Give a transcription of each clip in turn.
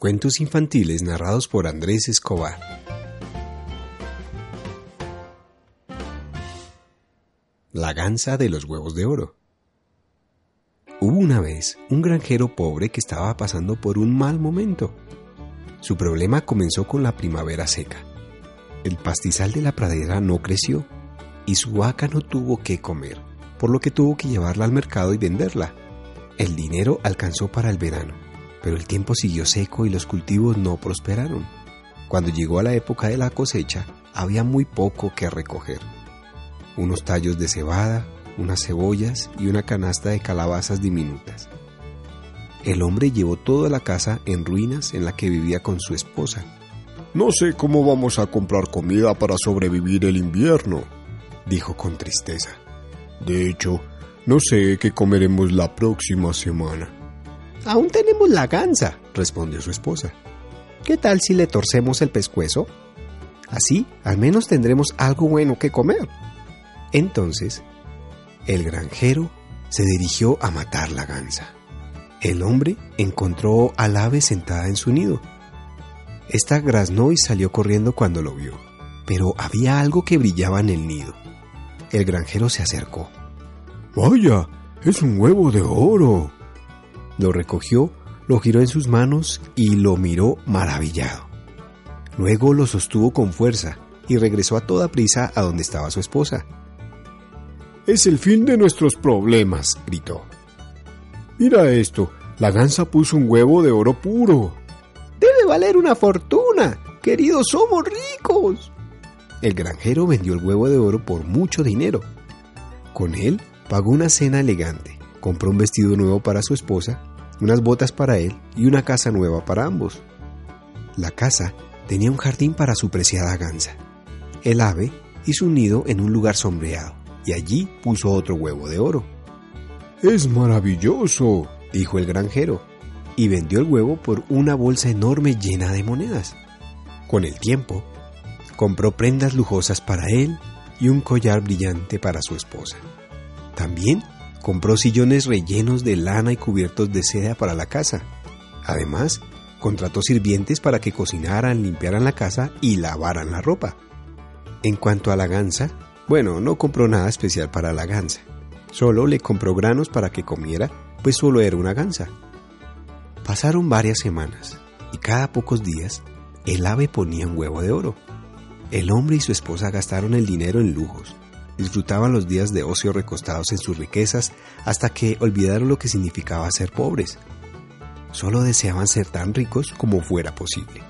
Cuentos infantiles narrados por Andrés Escobar. La gansa de los huevos de oro. Hubo una vez un granjero pobre que estaba pasando por un mal momento. Su problema comenzó con la primavera seca. El pastizal de la pradera no creció y su vaca no tuvo que comer, por lo que tuvo que llevarla al mercado y venderla. El dinero alcanzó para el verano pero el tiempo siguió seco y los cultivos no prosperaron. Cuando llegó a la época de la cosecha, había muy poco que recoger. Unos tallos de cebada, unas cebollas y una canasta de calabazas diminutas. El hombre llevó toda la casa en ruinas en la que vivía con su esposa. No sé cómo vamos a comprar comida para sobrevivir el invierno, dijo con tristeza. De hecho, no sé qué comeremos la próxima semana. Aún tenemos la gansa, respondió su esposa. ¿Qué tal si le torcemos el pescuezo? Así al menos tendremos algo bueno que comer. Entonces, el granjero se dirigió a matar la gansa. El hombre encontró al ave sentada en su nido. Esta graznó y salió corriendo cuando lo vio, pero había algo que brillaba en el nido. El granjero se acercó. Vaya, es un huevo de oro, lo recogió, lo giró en sus manos y lo miró maravillado. Luego lo sostuvo con fuerza y regresó a toda prisa a donde estaba su esposa. Es el fin de nuestros problemas, gritó. Mira esto, la gansa puso un huevo de oro puro. Debe valer una fortuna. Queridos, somos ricos. El granjero vendió el huevo de oro por mucho dinero. Con él pagó una cena elegante, compró un vestido nuevo para su esposa unas botas para él y una casa nueva para ambos. La casa tenía un jardín para su preciada gansa. El ave hizo un nido en un lugar sombreado y allí puso otro huevo de oro. Es maravilloso, dijo el granjero, y vendió el huevo por una bolsa enorme llena de monedas. Con el tiempo, compró prendas lujosas para él y un collar brillante para su esposa. También compró sillones rellenos de lana y cubiertos de seda para la casa. Además, contrató sirvientes para que cocinaran, limpiaran la casa y lavaran la ropa. En cuanto a la gansa, bueno, no compró nada especial para la gansa. Solo le compró granos para que comiera, pues solo era una gansa. Pasaron varias semanas y cada pocos días el ave ponía un huevo de oro. El hombre y su esposa gastaron el dinero en lujos, disfrutaban los días de ocio recostados en sus riquezas hasta que olvidaron lo que significaba ser pobres. Solo deseaban ser tan ricos como fuera posible.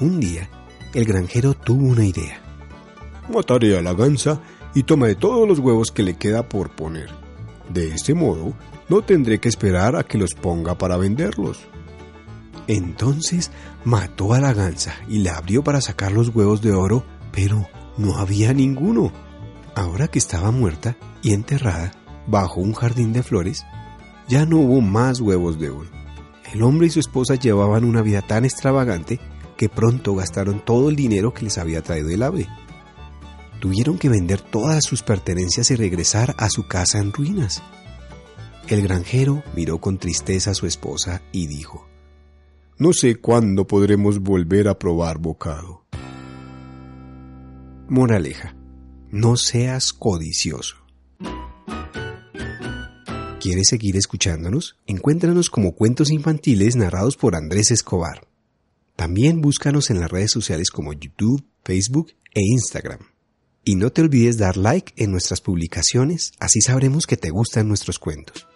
Un día, el granjero tuvo una idea. Mataré a la gansa y tomaré todos los huevos que le queda por poner. De este modo, no tendré que esperar a que los ponga para venderlos. Entonces mató a la gansa y la abrió para sacar los huevos de oro, pero no había ninguno. Ahora que estaba muerta y enterrada bajo un jardín de flores, ya no hubo más huevos de oro. El hombre y su esposa llevaban una vida tan extravagante que pronto gastaron todo el dinero que les había traído el ave. Tuvieron que vender todas sus pertenencias y regresar a su casa en ruinas. El granjero miró con tristeza a su esposa y dijo, No sé cuándo podremos volver a probar bocado. Moraleja no seas codicioso. ¿Quieres seguir escuchándonos? Encuéntranos como cuentos infantiles narrados por Andrés Escobar. También búscanos en las redes sociales como YouTube, Facebook e Instagram. Y no te olvides dar like en nuestras publicaciones, así sabremos que te gustan nuestros cuentos.